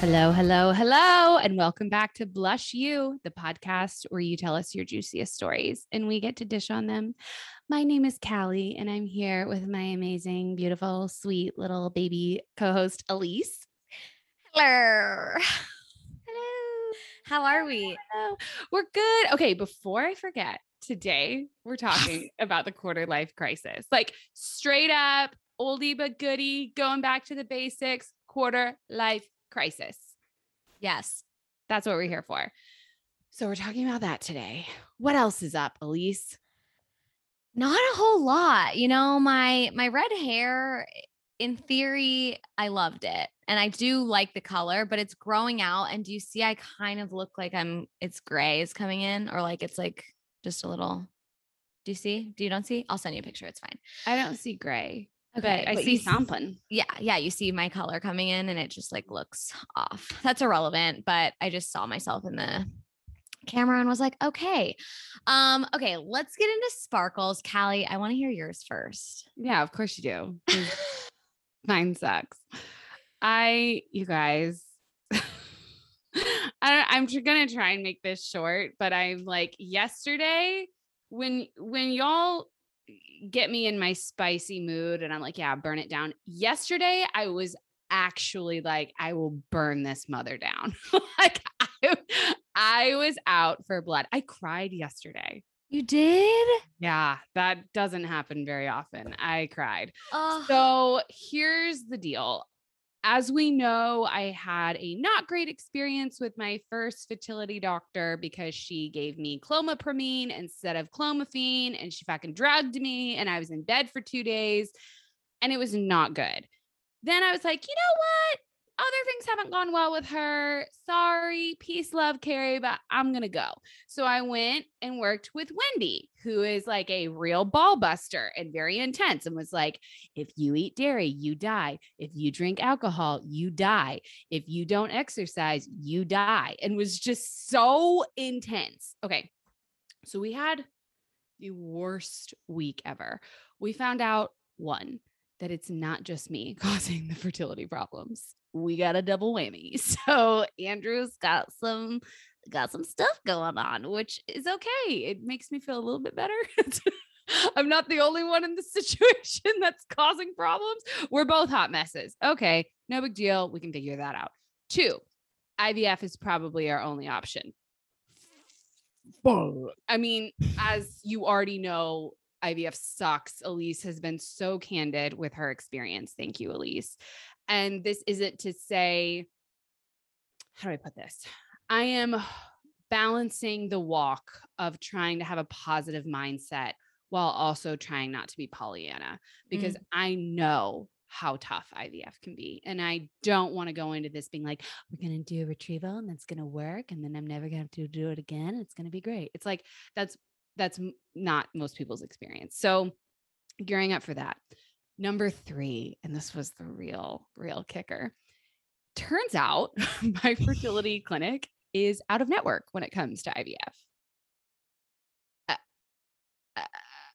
Hello, hello, hello, and welcome back to Blush You, the podcast where you tell us your juiciest stories and we get to dish on them. My name is Callie, and I'm here with my amazing, beautiful, sweet little baby co host, Elise. Hello. Hello. How are we? Hello. We're good. Okay, before I forget, today we're talking about the quarter life crisis. Like straight up, oldie but goodie, going back to the basics, quarter life crisis. Yes. That's what we're here for. So we're talking about that today. What else is up, Elise? Not a whole lot. You know, my my red hair in theory I loved it. And I do like the color, but it's growing out and do you see I kind of look like I'm it's gray is coming in or like it's like just a little Do you see? Do you don't see? I'll send you a picture. It's fine. I don't see gray, Okay, but I but see something. Yeah, yeah, you see my color coming in and it just like looks off. That's irrelevant, but I just saw myself in the camera and was like, okay. Um, okay, let's get into sparkles. Callie, I want to hear yours first. Yeah, of course you do. Mine sucks. I, you guys, I don't, I'm tr- gonna try and make this short, but I'm like yesterday when when y'all get me in my spicy mood and I'm like, yeah, burn it down. Yesterday I was actually like, I will burn this mother down. like I, I was out for blood. I cried yesterday. You did? Yeah, that doesn't happen very often. I cried. Oh, So here's the deal. As we know, I had a not great experience with my first fertility doctor because she gave me clomipramine instead of clomiphene and she fucking drugged me and I was in bed for 2 days and it was not good. Then I was like, "You know what? Other things haven't gone well with her. Sorry, peace, love, Carrie, but I'm going to go." So I went and worked with Wendy, who is like a real ball buster and very intense and was like, if you eat dairy, you die. If you drink alcohol, you die. If you don't exercise, you die. And was just so intense. Okay. So we had the worst week ever. We found out one, that it's not just me causing the fertility problems. We got a double whammy. So Andrew's got some got some stuff going on, which is okay. It makes me feel a little bit better. I'm not the only one in the situation that's causing problems. We're both hot messes. Okay, no big deal. We can figure that out. Two, IVF is probably our only option. I mean, as you already know, IVF sucks. Elise has been so candid with her experience. Thank you, Elise. And this isn't to say, how do I put this? I am balancing the walk of trying to have a positive mindset while also trying not to be Pollyanna because mm. I know how tough IVF can be. And I don't want to go into this being like, we're going to do a retrieval and that's going to work. And then I'm never going to have to do it again. It's going to be great. It's like, that's, that's not most people's experience. So gearing up for that. Number three, and this was the real, real kicker. Turns out my fertility clinic is out of network when it comes to IVF.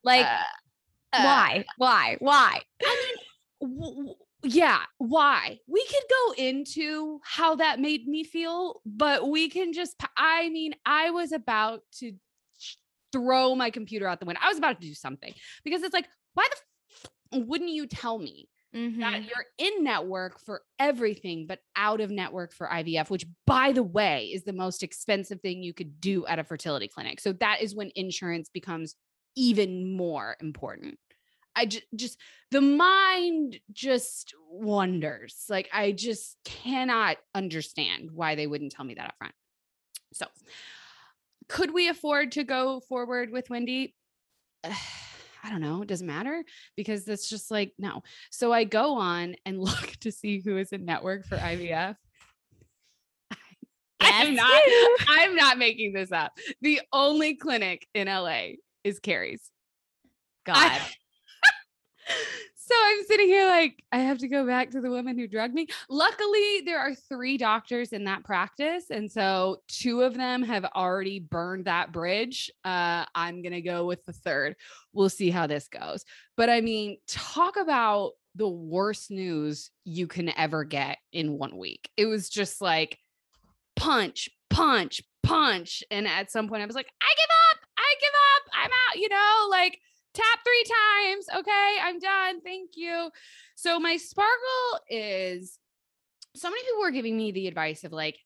like Uh, uh, why? Why? Why? w- w- yeah, why? We could go into how that made me feel, but we can just, I mean, I was about to throw my computer out the window. I was about to do something because it's like, why the wouldn't you tell me that Mhm. you're in network for everything, but out of network for IVF, which by the way is the most expensive thing you could do at a fertility clinic. So that is when insurance becomes even more important. I just, just the mind just wonders. Like I just cannot understand why they wouldn't tell me that up front. So, could we afford to go forward with Wendy? I don't know. It doesn't matter because that's just like, no. So I go on and look to see who is in network for IVF. I'm not. I'm not making this up. The only clinic in LA is Carrie's. God. I- so I'm sitting here like, I have to go back to the woman who drugged me. Luckily, there are three doctors in that practice. And so two of them have already burned that bridge. Uh, I'm going to go with the third. We'll see how this goes. But I mean, talk about the worst news you can ever get in one week. It was just like punch, punch, punch. And at some point I was like, I give up. I give up. I'm out, you know, like tap three times. Okay, I'm done. Thank you. So my sparkle is so many people were giving me the advice of like,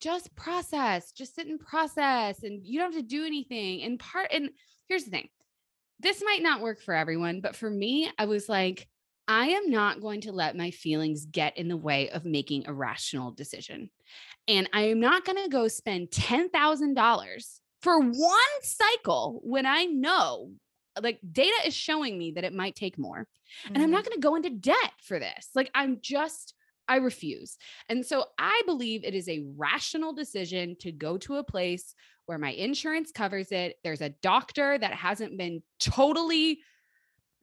just process, just sit and process, and you don't have to do anything. And part, and here's the thing this might not work for everyone, but for me, I was like, I am not going to let my feelings get in the way of making a rational decision. And I am not going to go spend $10,000 for one cycle when I know like data is showing me that it might take more. Mm-hmm. And I'm not going to go into debt for this. Like I'm just I refuse. And so I believe it is a rational decision to go to a place where my insurance covers it. There's a doctor that hasn't been totally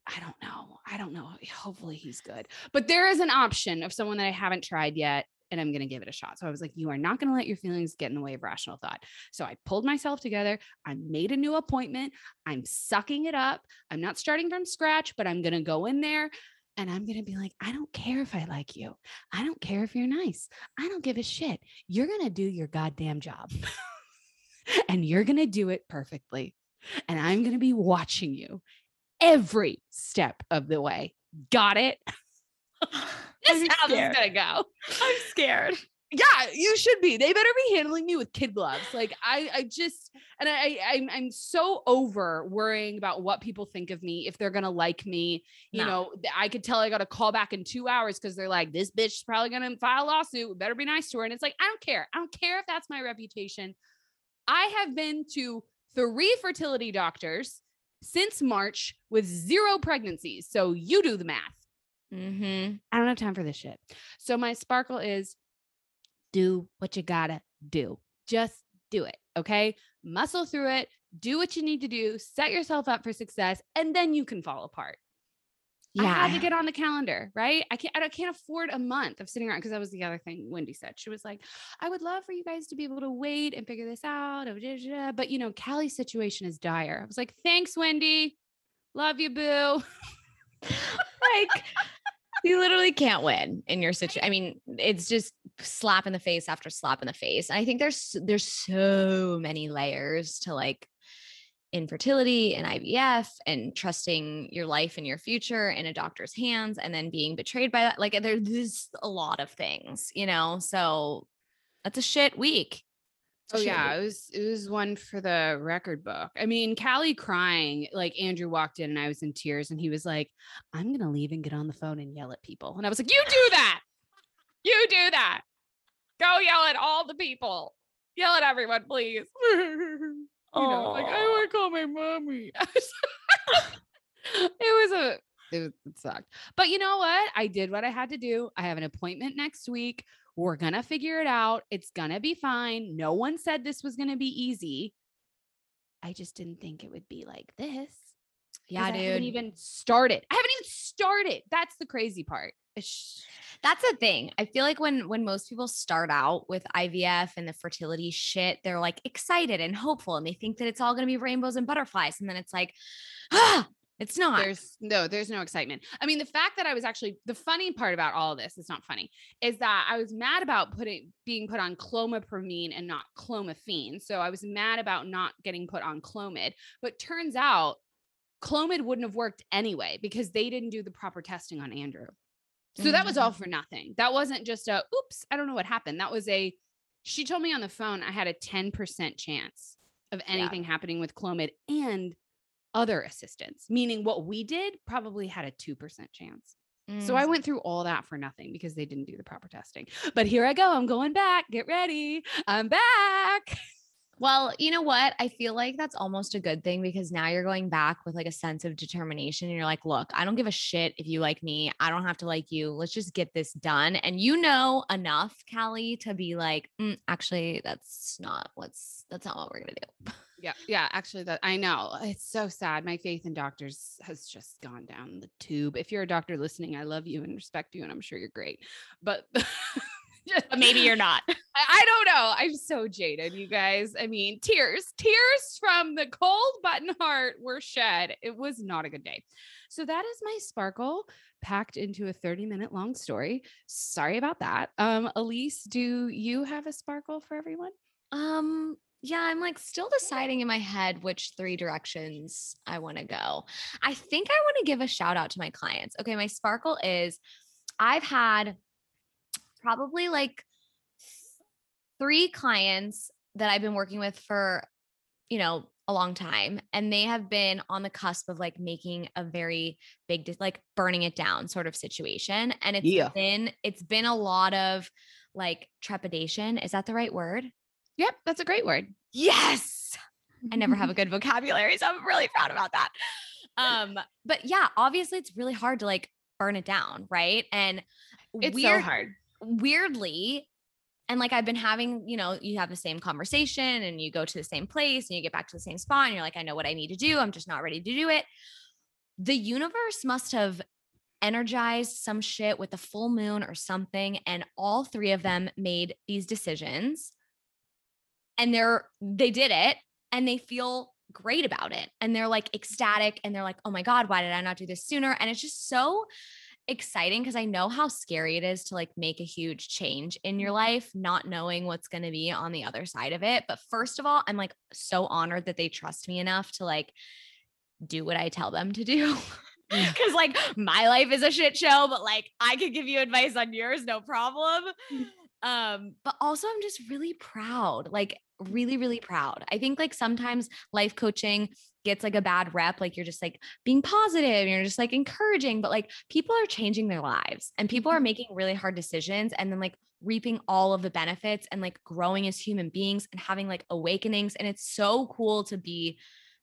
I don't know. I don't know. Hopefully he's good. But there is an option of someone that I haven't tried yet and I'm going to give it a shot. So I was like, you are not going to let your feelings get in the way of rational thought. So I pulled myself together. I made a new appointment. I'm sucking it up. I'm not starting from scratch, but I'm going to go in there and I'm going to be like, I don't care if I like you. I don't care if you're nice. I don't give a shit. You're going to do your goddamn job and you're going to do it perfectly. And I'm going to be watching you every step of the way. Got it? this is how this is going to go. I'm scared yeah, you should be. They better be handling me with kid gloves. Like I, I just, and I, I'm, I'm so over worrying about what people think of me if they're gonna like me. You no. know, I could tell I got a call back in two hours because they're like, this bitch is probably gonna file a lawsuit. We better be nice to her. And it's like, I don't care. I don't care if that's my reputation. I have been to three fertility doctors since March with zero pregnancies. So you do the math. Mm-hmm. I don't have time for this shit. So my sparkle is do what you gotta do. Just do it. Okay. Muscle through it, do what you need to do, set yourself up for success, and then you can fall apart. Yeah. I had to get on the calendar, right? I can't I can't afford a month of sitting around because that was the other thing Wendy said. She was like, I would love for you guys to be able to wait and figure this out. But you know, Callie's situation is dire. I was like, thanks, Wendy. Love you, boo. like you literally can't win in your situation. I mean, it's just slap in the face after slap in the face. And I think there's there's so many layers to like infertility and IVF and trusting your life and your future in a doctor's hands and then being betrayed by that. Like there's a lot of things, you know. So that's a shit week. Oh yeah, it was it was one for the record book. I mean, Callie crying, like Andrew walked in and I was in tears and he was like, "I'm going to leave and get on the phone and yell at people." And I was like, "You do that. You do that. Go yell at all the people. Yell at everyone, please." you know, like I want to call my mommy. it was a it, was, it sucked. But you know what? I did what I had to do. I have an appointment next week we're going to figure it out. It's going to be fine. No one said this was going to be easy. I just didn't think it would be like this. Yeah, dude. I haven't even started. I haven't even started. That's the crazy part. That's the thing. I feel like when when most people start out with IVF and the fertility shit, they're like excited and hopeful and they think that it's all going to be rainbows and butterflies and then it's like ah, it's not. There's no, there's no excitement. I mean, the fact that I was actually the funny part about all this, it's not funny, is that I was mad about putting being put on clomipramine and not clomiphene. So I was mad about not getting put on Clomid. But turns out Clomid wouldn't have worked anyway because they didn't do the proper testing on Andrew. So mm-hmm. that was all mm. for nothing. That wasn't just a oops, I don't know what happened. That was a she told me on the phone I had a 10% chance of anything yeah. happening with Clomid and other assistants, meaning what we did probably had a 2% chance. Mm. So I mm. went through all that for nothing because they didn't do the proper testing. But here I go. I'm going back. Get ready. I'm back. Well, you know what? I feel like that's almost a good thing because now you're going back with like a sense of determination. And you're like, look, I don't give a shit if you like me. I don't have to like you. Let's just get this done. And you know enough, Callie, to be like, mm, actually, that's not what's, that's not what we're to do. Yeah. Yeah. Actually, that I know it's so sad. My faith in doctors has just gone down the tube. If you're a doctor listening, I love you and respect you, and I'm sure you're great. But but maybe you're not. I, I, don't know. I'm so jaded, you guys. I mean, tears, tears from the cold button heart were shed. It was not a good day. So that is my sparkle. packed into a 30 minute long story. Sorry about that. Um, Elise, do you have a sparkle for everyone? Um, yeah, I'm like still deciding in my head which three directions I want to go. I think I want to give a shout out to my clients. Okay, my sparkle is I've had probably like three clients that I've been working with for, you know, a long time and they have been on the cusp of like making a very big like burning it down sort of situation and it's Yeah. been it's been a lot of like trepidation is that the right word Yep, that's a great word. yes I never have a good vocabulary, so I'm really proud about that. Um, but yeah, obviously it's really hard to like burn it down, right? And It's weird, so hard. Weirdly, and like I've been having, you know, you have the same conversation and you go to the same place and you get back to the same spot and you're like, I know what I need to do. I'm just not ready to do it. The universe must have energized some shit with the full moon or something. And all three of them made these decisions and they're they did it and they feel great about it and they're like ecstatic and they're like oh my god why did i not do this sooner and it's just so exciting because i know how scary it is to like make a huge change in your mm-hmm. life not knowing what's going to be on the other side of it but first of all i'm like so honored that they trust me enough to like do what i tell them to do because like my life is a shit show but like i could give you advice on yours no problem mm. Um but also i'm just really proud like really really proud. I think like sometimes life coaching gets like a bad rep like you're just like being positive and you're just like encouraging but like people are changing their lives and people are making really hard decisions and then like reaping all of the benefits and like growing as human beings and having like awakenings and it's so cool to be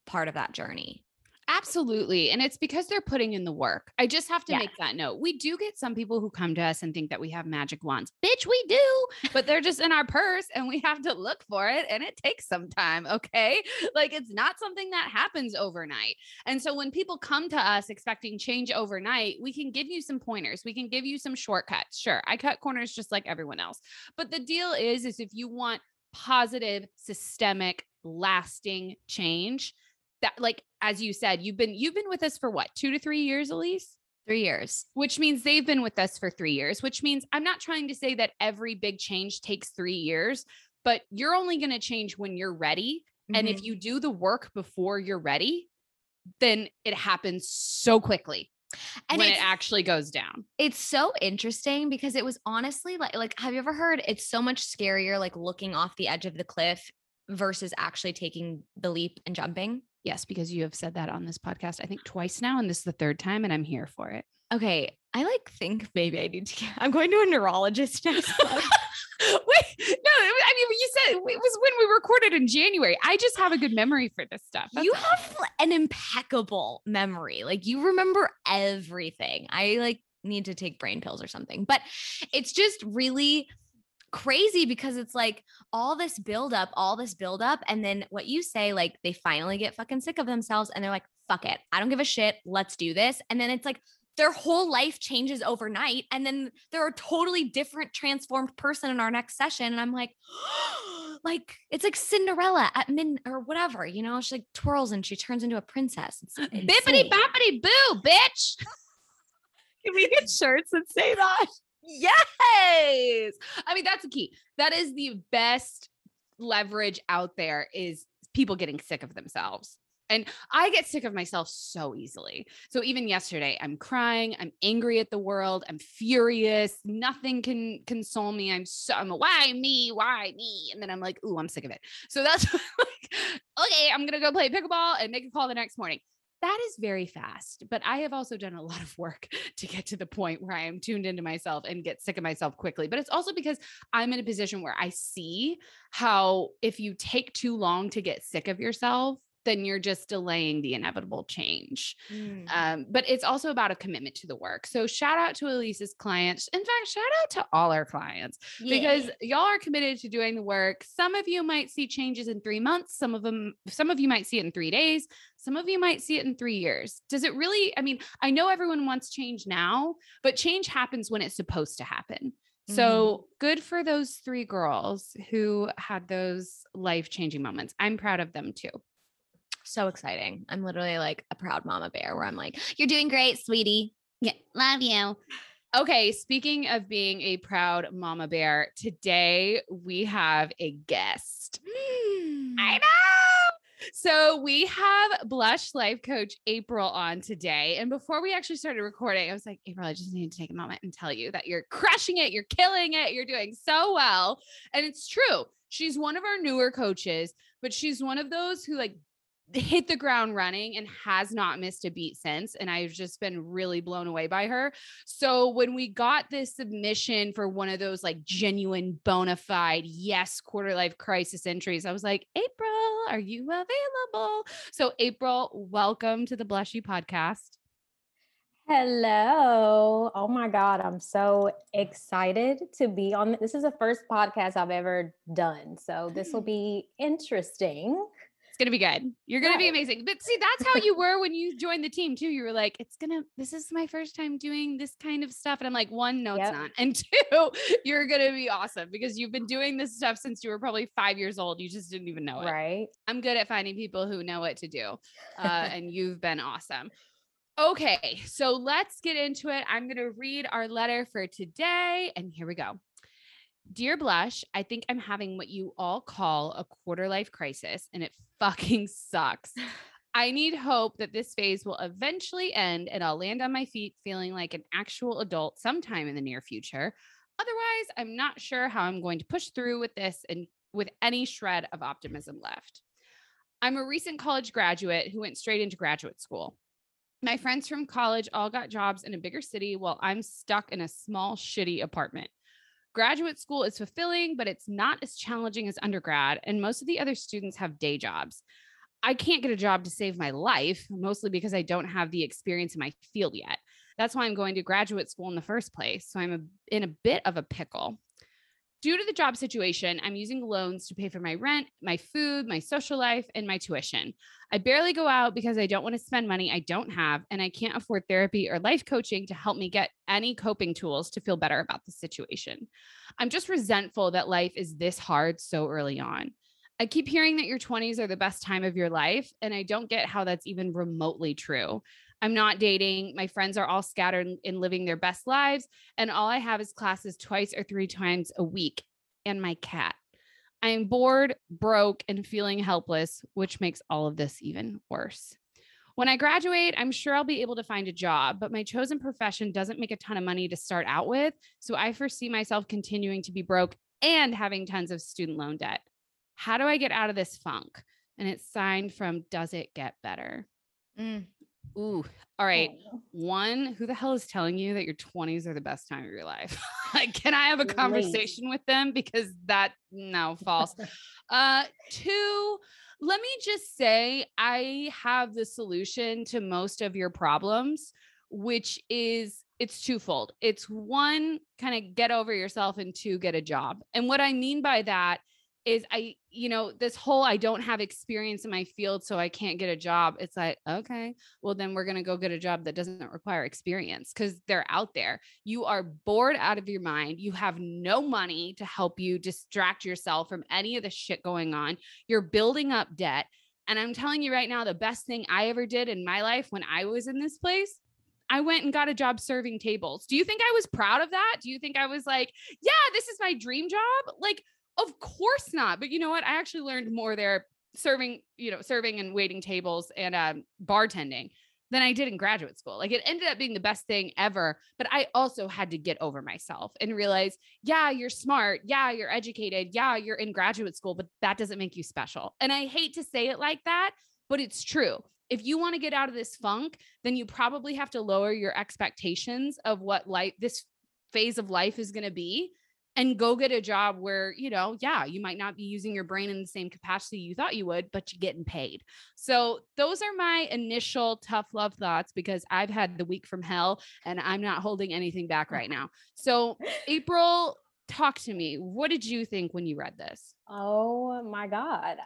part of that journey Absolutely. And it's because they're putting in the work. I just have to Yeah. make that note. We do get some people who come to us and think that we have magic wands. Bitch, we do, but they're just in our purse and we have to look for it and it takes some time. Okay. Like it's not something that happens overnight. And so when people come to us expecting change overnight, we can give you some pointers. We can give you some shortcuts. Sure. I cut corners just like everyone else. But the deal is, is if you want positive, systemic, lasting change, that like as you said you've been you've been with us for what two to three years elise? Three years. Which means they've been with us for three years which means i'm not trying to say that every big change takes three years but you're only going to change when you're ready and Mhm. if you do the work before you're ready then it happens so quickly and when it actually goes down. It's so interesting because it was honestly like like have you ever heard it's so much scarier like looking off the edge of the cliff versus actually taking the leap and jumping yes because you have said that on this podcast i think twice now and this is the third time and i'm here for it okay i like think maybe i need to get i'm going to a neurologist next month Wait, no, I mean, you said it was when we recorded in January. I just have a good memory for this stuff. That's you all. have an impeccable memory. Like you remember everything. I like need to take brain pills or something. But it's just really crazy because it's like all this buildup, all this buildup. And then what you say, like they finally get fucking sick of themselves and they're like, fuck it. I don't give a shit. Let's do this. And then it's like their whole life changes overnight. And then they're a totally different transformed person in our next session. And I'm like, like it's like Cinderella at min or whatever, you know, she like twirls and she turns into a princess. It's bippity boppity boo, bitch. Can we get shirts that say that? Yes. I mean, that's the key. That is the best leverage out there is people getting sick of themselves. And I get sick of myself so easily. So even yesterday, I'm crying, I'm angry at the world, I'm furious. Nothing can console me. I'm so I'm why me? Why me? And then I'm like, ooh, I'm sick of it. So that's like, okay, I'm gonna go play pickleball and make a call the next morning. That is very fast, but I have also done a lot of work to get to the point where I am tuned into myself and get sick of myself quickly. But it's also because I'm in a position where I see how if you take too long to get sick of yourself, then you're just delaying the inevitable change. Mm. Um, but it's also about a commitment to the work. So shout out to Elise's clients. In fact, shout out to all our clients because y'all are committed to doing the work. Some of you might see changes in three months. Some of them, some of you might see it in three days. Some of you might see it in three years. Does it really? I mean, I know everyone wants change now, but change happens when it's supposed to happen. So good for those three girls who had those life changing moments. I'm proud of them too. So exciting. I'm literally like a proud mama bear where I'm like, you're doing great, sweetie. Yeah, love you. Okay, speaking of being a proud mama bear, today we have a guest. Mm. I know. So we have Blush Life Coach April on today. And before we actually started recording, I was like, April, I just need to take a moment and tell you that you're crushing it. You're killing it. You're doing so well. And it's true. She's one of our newer coaches, but she's one of those who like hit the ground running and has not missed a beat since. And I've just been really blown away by her. So when we got this submission for one of those like genuine bona fide, yes, quarter life crisis entries, I was like, April, are you available? So, April, welcome to the Blush You podcast. Hello. Oh my God. I'm so excited to be on. This is the first podcast I've ever done. So this will mm. be interesting. It's gonna be good. You're gonna be amazing. But see, that's how you were when you joined the team too. You were like, it's gonna, this is my first time doing this kind of stuff. And I'm like, one, no, yep. it's not. And two, you're gonna be awesome because you've been doing this stuff since you were probably five years old. You just didn't even know it. Right. I'm good at finding people who know what to do. Uh, and you've been awesome. Okay, so let's get into it. I'm going to read our letter for today, and here we go. Dear Blush, I think I'm having what you all call a quarter life crisis, and it fucking sucks. I need hope that this phase will eventually end and I'll land on my feet feeling like an actual adult sometime in the near future. Otherwise, I'm not sure how I'm going to push through with this and with any shred of optimism left. I'm a recent college graduate who went straight into graduate school. My friends from college all got jobs in a bigger city while I'm stuck in a small, shitty apartment. Graduate school is fulfilling, but it's not as challenging as undergrad, and most of the other students have day jobs. I can't get a job to save my life, mostly because I don't have the experience in my field yet. That's why I'm going to graduate school in the first place. So I'm a, in a bit of a pickle. Due to the job situation, I'm using loans to pay for my rent, my food, my social life, and my tuition. I barely go out because I don't want to spend money I don't have, and I can't afford therapy or life coaching to help me get any coping tools to feel better about the situation. I'm just resentful that life is this hard so early on. I keep hearing that your 20s are the best time of your life, and I don't get how that's even remotely true. I'm not dating. My friends are all scattered in living their best lives. And all I have is classes twice or three times a week and my cat. I am bored, broke, and feeling helpless, which makes all of this even worse. When I graduate, I'm sure I'll be able to find a job, but my chosen profession doesn't make a ton of money to start out with. So I foresee myself continuing to be broke and having tons of student loan debt. How do I get out of this funk? And it's signed from Does It Get Better? Mm, Ooh, all right. Oh. One, who the hell is telling you that your 20s are the best time of your life? like, can I have a conversation with them? Because that, no, false. uh, two, let me just say, I have the solution to most of your problems, which is it's twofold. It's one, kind of get over yourself, and two, get a job. And what I mean by that is I, you know, this whole I don't have experience in my field, so I can't get a job. It's like, okay, well, then we're going to go get a job that doesn't require experience because they're out there. You are bored out of your mind. You have no money to help you distract yourself from any of the shit going on. You're building up debt. And I'm telling you right now, the best thing I ever did in my life when I was in this place I went and got a job serving tables. Do you think I was proud of that? Do you think I was like, yeah, this is my dream job? Like, of course not. But you know what? I actually learned more there serving, you know, serving and waiting tables and um, bartending than I did in graduate school. Like it ended up being the best thing ever. But I also had to get over myself and realize, yeah, you're smart. Yeah, you're educated. Yeah, you're in graduate school, but that doesn't make you special. And I hate to say it like that, but it's true. If you want to get out of this funk, then you probably have to lower your expectations of what life, this phase of life is going to be and go get a job where, you know, yeah, you might not be using your brain in the same capacity you thought you would, but you're getting paid. So, those are my initial tough love thoughts because I've had the week from hell and I'm not holding anything back right now. So, April, talk to me. What did you think when you read this? Oh my God.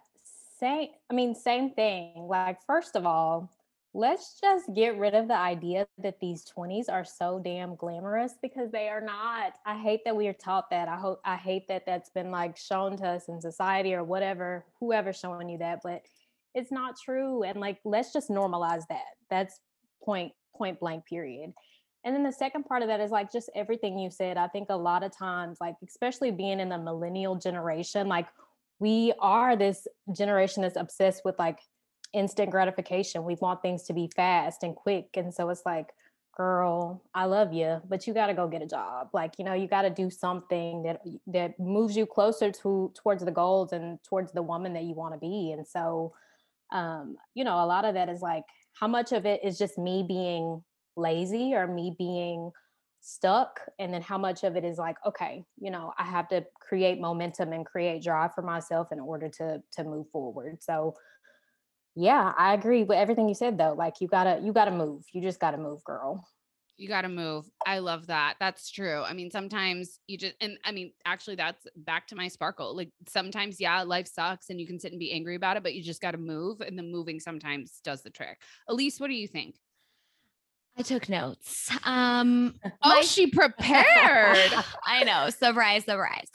Same, I mean, same thing. Like, first of all, let's just get rid of the idea that these 20s are so damn glamorous because they are not. I hate that we are taught that. I hope I hate that that's been like shown to us in society or whatever, whoever's showing you that, but it's not true and like let's just normalize that. That's point point blank period. And then the second part of that is like just everything you said. I think a lot of times, like, especially being in the millennial generation, like, we are this generation that's obsessed with like instant gratification. We want things to be fast and quick. And so it's like, girl, I love you, but you got to go get a job. Like, you know, you got to do something that that moves you closer to towards the goals and towards the woman that you want to be. And so um, you know, a lot of that is like how much of it is just me being lazy or me being stuck and then how much of it is like okay you know i have to create momentum and create drive for myself in order to to move forward so yeah i agree with everything you said though like you gotta you gotta move you just gotta move girl you got to move. I love that. That's true. I mean, sometimes you just, and I mean, actually, that's back to my sparkle. Like sometimes, yeah, life sucks and you can sit and be angry about it, but you just got to move. And the moving sometimes does the trick. Elise, what do you think? I took notes. Um, oh, my- she prepared. I know. Surprise, surprise.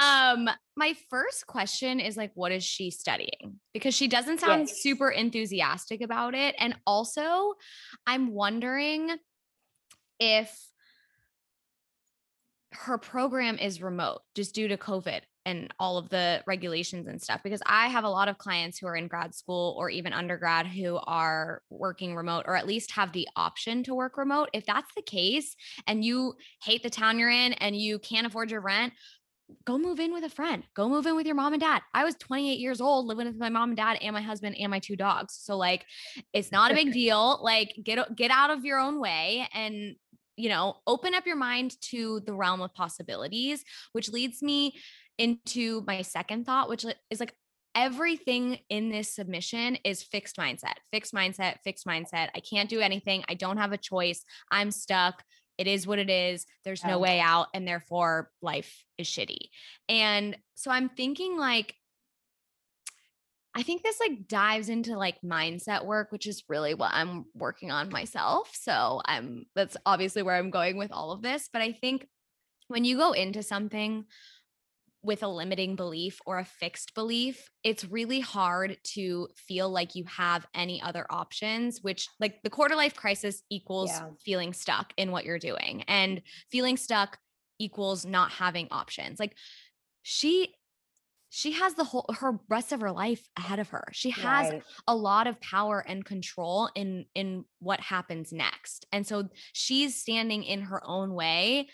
Um, my first question is like, what is she studying? Because she doesn't sound yes. super enthusiastic about it. And also, I'm wondering if her program is remote just due to COVID and all of the regulations and stuff. Because I have a lot of clients who are in grad school or even undergrad who are working remote or at least have the option to work remote. If that's the case and you hate the town you're in and you can't afford your rent, go move in with a friend. Go move in with your mom and dad. I was 28 years old living with my mom and dad and my husband and my two dogs. So like it's not a big deal. Like get get out of your own way and you know, open up your mind to the realm of possibilities, which leads me into my second thought, which is like everything in this submission is fixed mindset, fixed mindset, fixed mindset. I can't do anything. I don't have a choice. I'm stuck. It is what it is. There's no way out. And therefore, life is shitty. And so I'm thinking like, I think this like dives into like mindset work, which is really what I'm working on myself. So I'm that's obviously where I'm going with all of this. But I think when you go into something with a limiting belief or a fixed belief, it's really hard to feel like you have any other options, which, like, the quarter life crisis equals yeah. feeling stuck in what you're doing, and mm-hmm. feeling stuck equals not having options. Like, she she has the whole her rest of her life ahead of her. She has right. a lot of power and control in in what happens next. And so she's standing in her own way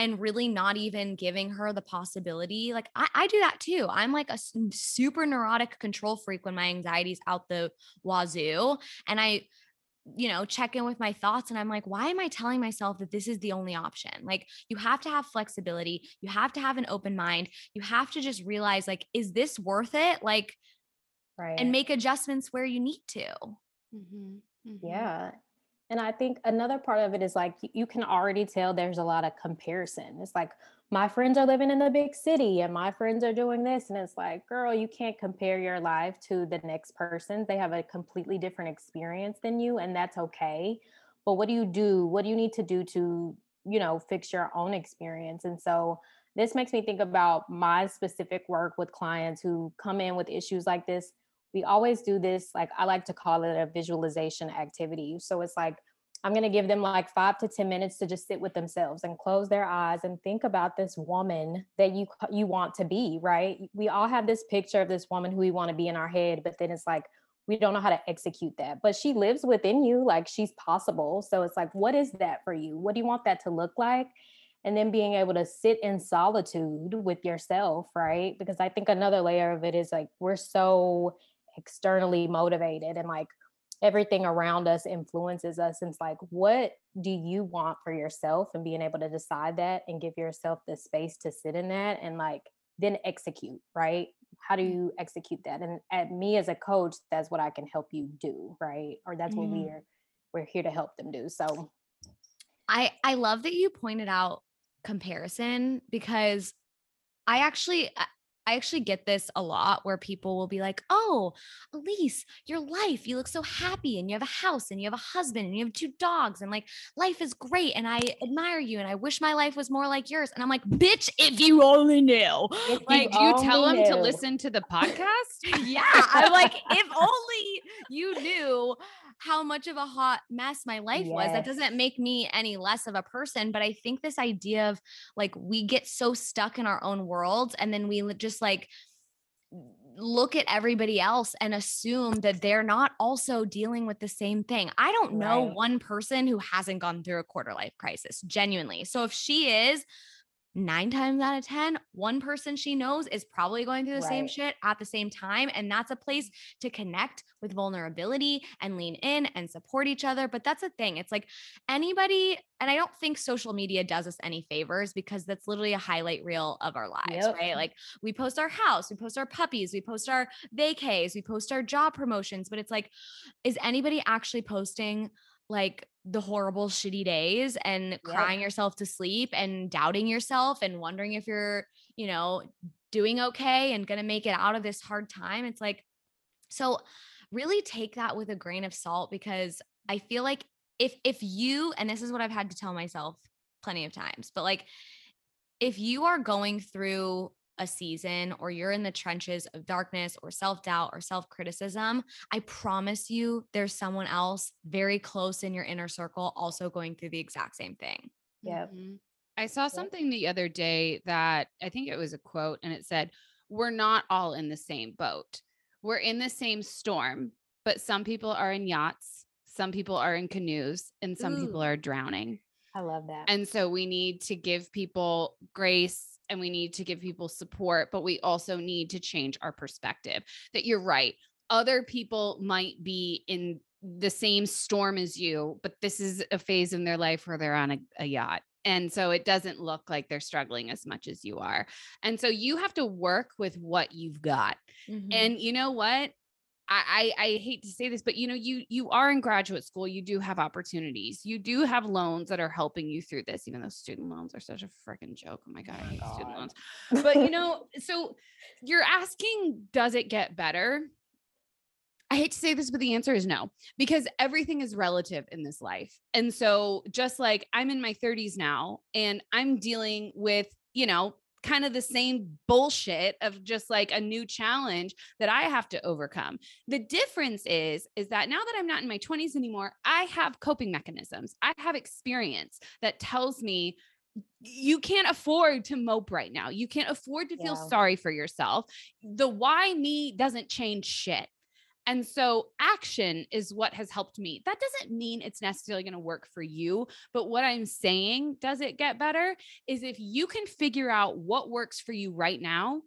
and really not even giving her the possibility. Like I, I do that too. I'm like a super neurotic control freak when my anxiety's out the wazoo. And I you know, check in with my thoughts and I'm like, why am I telling myself that this is the only option? Like, you have to have flexibility. You have to have an open mind. You have to just realize, like, is this worth it? Like, right. and make adjustments where you need to. Mm-hmm. Mm-hmm. Yeah. And I think another part of it is like, you can already tell there's a lot of comparison. It's like, my friends are living in the big city and my friends are doing this. And it's like girl you can't compare your life to the next person. They have a completely different experience than you and that's okay. But what do you do? What do you need to do to you know fix your own experience? And so this makes me think about my specific work with clients who come in with issues like this we always do this like i like to call it a visualization activity so it's like I'm going to give them like five to 10 minutes to just sit with themselves and close their eyes and think about this woman that you you want to be, right? We all have this picture of this woman who we want to be in our head, but then it's like we don't know how to execute that. But she lives within you, like she's possible. So it's like, what is that for you? What do you want that to look like? And then being able to sit in solitude with yourself, right? Because I think another layer of it is like we're so externally motivated and like everything around us influences us. And it's like, what do you want for yourself? And being able to decide that and give yourself the space to sit in that and like then execute, right? How do mm. you execute that? And at me as a coach, that's what I can help you do, right? Or that's what mm. we're we're here to help them do. So I I love that you pointed out comparison because I actually I actually get this a lot where people will be like, Oh, Elise, your life, you look so happy and you have a house and you have a husband and you have two dogs and like life is great. And I admire you and I wish my life was more like yours. And I'm like, Bitch, if you only knew. If Like, do you tell them to listen to the podcast? yeah. I'm like, if only you knew how much of a hot mess my life was. That doesn't make me any less of a person. But I think this idea of like we get so stuck in our own worlds and then we li- just like look at everybody else and assume that they're not also dealing with the same thing. I don't know Right. one person who hasn't gone through a quarter life crisis, genuinely. So if she is, nine times out of ten, one person she knows is probably going through the same shit at the same time. And that's a place to connect with vulnerability and lean in and support each other. But that's the thing. It's like anybody, and I don't think social media does us any favors because that's literally a highlight reel of our lives, Yep. right? Like we post our house, we post our puppies, we post our vacays, we post our job promotions. But it's like, is anybody actually posting like the horrible shitty days and crying yourself to sleep and doubting yourself and wondering if you're, you know, doing okay and going to make it out of this hard time. It's like so really take that with a grain of salt because I feel like if if you and this is what I've had to tell myself plenty of times, but like if you are going through a season or you're in the trenches of darkness or self-doubt or self-criticism, I promise you there's someone else very close in your inner circle also going through the exact same thing. Yep. Mhm. I saw something the other day that I think it was a quote and it said, We're not all in the same boat. We're in the same storm, but some people are in yachts, some people are in canoes, and some people are drowning. I love that. And so we need to give people grace and we need to give people support, but we also need to change our perspective that you're right. Other people might be in the same storm as you, but this is a phase in their life where they're on a, a yacht. And so it doesn't look like they're struggling as much as you are. And so you have to work with what you've got. Mm-hmm. And you know what? I, I I hate to say this, but you know, you you are in graduate school, you do have opportunities. You do have loans that are helping you through this, even though student loans are such a freaking joke. Oh my oh God, I hate student loans. But you know, so you're asking, does it get better? I hate to say this, but the answer is no, because everything is relative in this life. And so, just like I'm in my 30s now and I'm dealing with, you know, kind of the same bullshit of just like a new challenge that I have to overcome. The difference is is that now that I'm not in my 20s anymore, I have coping mechanisms. I have experience that tells me you can't afford to mope right now. You can't afford to feel Yeah. sorry for yourself. The why me doesn't change shit. And so action is what has helped me. That doesn't mean it's necessarily going to work for you, but what I'm saying, does it get better? Is if you can figure out what works for you right now,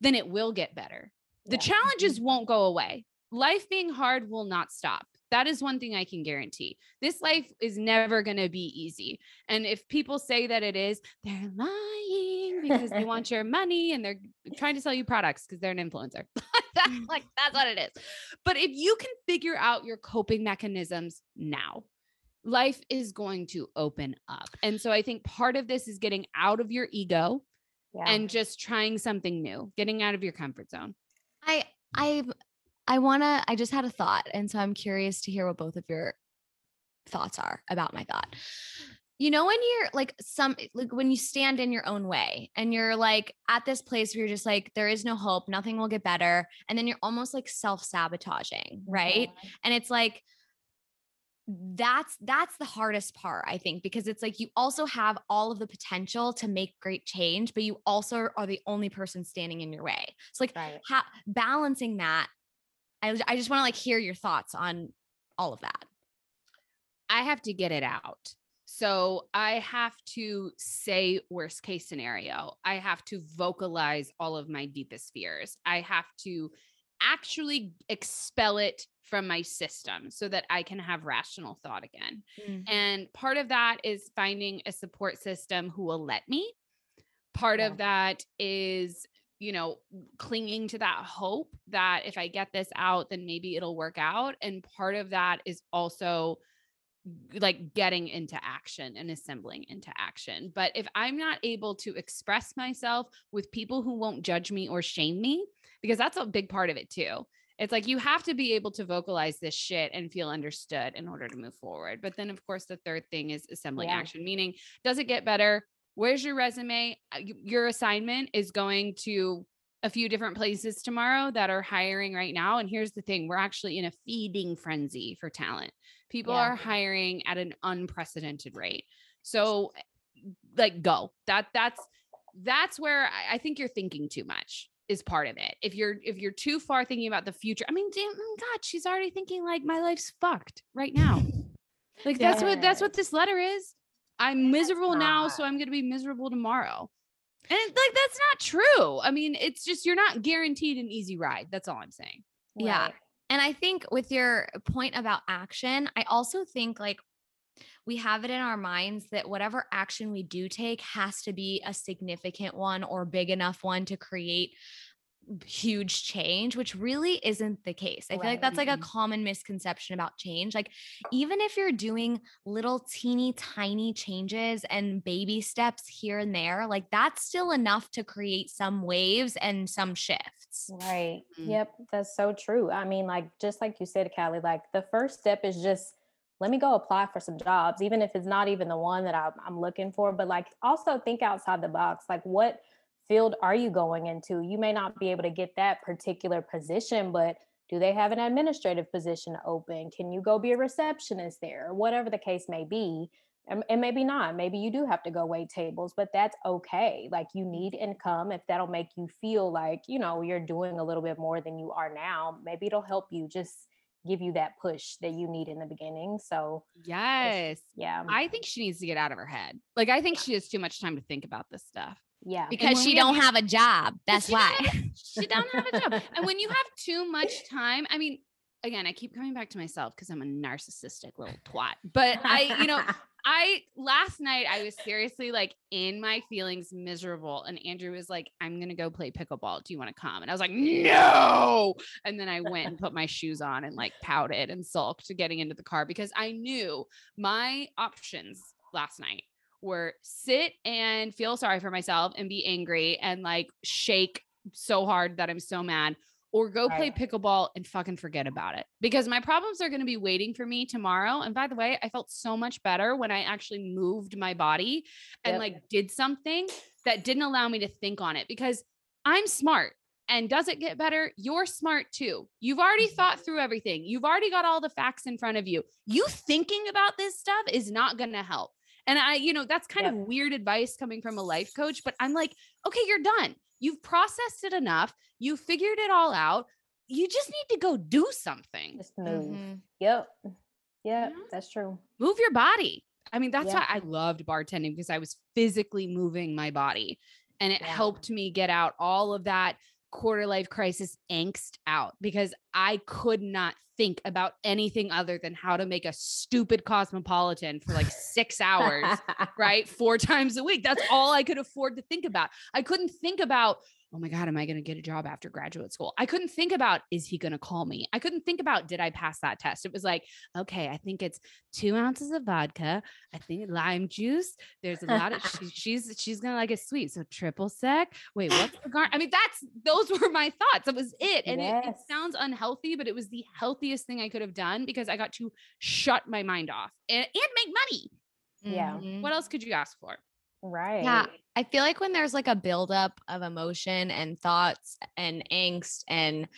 then it will get better. The Yeah. challenges mhm. won't go away. Life being hard will not stop. That is one thing I can guarantee. This life is never going to be easy. And if people say that it is, they're lying because they want your money and they're trying to sell you products because they're an influencer. that's mm. like that's what it is. But if you can figure out your coping mechanisms now, life is going to open up. And so I think part of this is getting out of your ego Yeah. and just trying something new, getting out of your comfort zone. I I I want to I just had a thought and so I'm curious to hear what both of your thoughts are about my thought. You know when you're like some like when you stand in your own way and you're like at this place where you're just like there is no hope, nothing will get better and then you're almost like self-sabotaging, right? Mhm. And it's like that's that's the hardest part I think because it's like you also have all of the potential to make great change but you also are the only person standing in your way. It's like Right. ha- balancing that I, I just want to like hear your thoughts on all of that I have to get it out. So I have to say worst case scenario. I have to vocalize all of my deepest fears. I have to actually expel it from my system so that I can have rational thought again. Mm-hmm. And part of that is finding a support system who will let me. Part Yeah. of that is, you know, clinging to that hope that if I get this out, then maybe it'll work out. And part of that is also like getting into action and assembling into action. But if I'm not able to express myself with people who won't judge me or shame me, because that's a big part of it too. It's like you have to be able to vocalize this shit and feel understood in order to move forward. But then, of course, the third thing is assembling Yeah. action, meaning does it get better? Where's your resume? Uh, Your assignment is going to a few different places tomorrow that are hiring right now. And here's the thing we're actually in a feeding frenzy for talent. People Yeah. are hiring at an unprecedented rate. So, like, go. That that's that's where I, think you're thinking too much is part of it. If you're if you're too far thinking about the future, I mean, damn oh God, she's already thinking like my life's fucked right now. Like that's what that's what this letter is. I'm miserable now, so I'm gonna be miserable tomorrow. And like that's not true. I mean, it's just you're not guaranteed an easy ride. That's all I'm saying. Yeah. And I think with your point about action, I also think like we have it in our minds that whatever action we do take has to be a significant one or big enough one to create huge change, which really isn't the case. I feel like that's like a Mhm. common misconception about change. Like, even if you're doing little teeny tiny changes and baby steps here and there, like that's still enough to create some waves and some shifts. Right. Mhm. Yep. That's so true. I mean, like, just like you said, Callie, like the first step is just let me go apply for some jobs, even if it's not even the one that I'm, I'm looking for. But like, also think outside the box. Like, what field are you going into? You may not be able to get that particular position, but do they have an administrative position open? Can you go be a receptionist there? Whatever the case may be. And, and maybe not. Maybe you do have to go wait tables, but that's okay. Like you mm-hmm. need income if that'll make you feel like, you know, you're doing a little bit more than you are now. Maybe it'll help you just give you that push that you need in the beginning. So, Yes. yeah. I think she needs to get out of her head. Like I think she has too much time to think about this stuff. Yeah. Because she don't have a job. That's she don't why. She don't have a job. And when you have too much time, I mean, again, I keep coming back to myself because I'm a narcissistic little twat. But I, you know, I last night I was seriously like in my feelings miserable. And Andrew was like, I'm gonna go play pickleball. Do you want to come? And I was like, no. And then I went and put my shoes on and like pouted and sulked to getting into the car because I knew my options last night were sit and feel sorry for myself and be angry and like shake so hard that I'm so mad or go play pickleball and fucking forget about it because my problems are going to be waiting for me tomorrow. And by the way, I felt so much better when I actually moved my body and Yep. like did something that didn't allow me to think on it because I'm smart. And does it get better? You're smart too. You've already Mhm. thought through everything. You've already got all the facts in front of you. You thinking about this stuff is not going to help. And I, you know, that's kind Yep. of weird advice coming from a life coach, but I'm like, okay, you're done. You've processed it enough. You figured it all out. You just need to go do something. just move. Mhm. Yep. Yep. know? That's true. Move your body. I mean, that's Yeah. why I loved bartending because I was physically moving my body and it Yeah. helped me get out all of that quarter life crisis angst out because I could not think about anything other than how to make a stupid cosmopolitan for like six hours right? Four times a week. That's all I could afford to think about. I couldn't think about, oh my God, am I going to get a job after graduate school? I couldn't think about, is he going to call me? I couldn't think about, did I pass that test? It was like, okay, I think it's two ounces of vodka. I think lime juice. There's a lot of, she, she's, she's going to like it sweet. So triple sec. Wait, what's the gar? I mean, that's, those were my thoughts. That was it. And it, it sounds unhealthy, but it was the healthiest thing I could have done because I got to shut my mind off and, and make money. Yeah. Mhm. What else could you ask for? Right. Yeah, I feel like when there's like a buildup of emotion and thoughts and angst and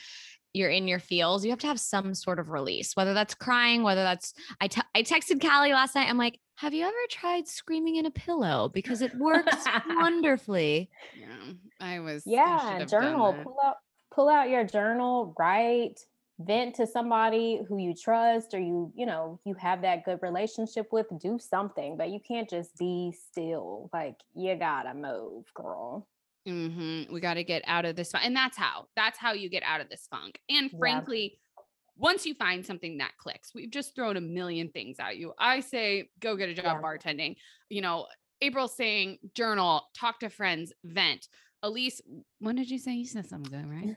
you're in your feels, you have to have some sort of release, whether that's crying, whether that's I I texted Callie last night. I'm like, have you ever tried screaming in a pillow? Because it works wonderfully. Yeah, I was. Yeah. done Journal. Pull out pull out your journal, write, vent to somebody who you trust or you, you know, you have that good relationship with, do something, but you can't just be still. Like you gotta move, girl. mm-hmm. We got to get out of this, and that's how. That's how you get out of this funk. And Yeah. frankly, once you find something that clicks, we've just thrown a million things at you. I say, go get a job Yeah. bartending. You know, april saying, journal, talk to friends, vent. Elise, when did you say you said something good, right?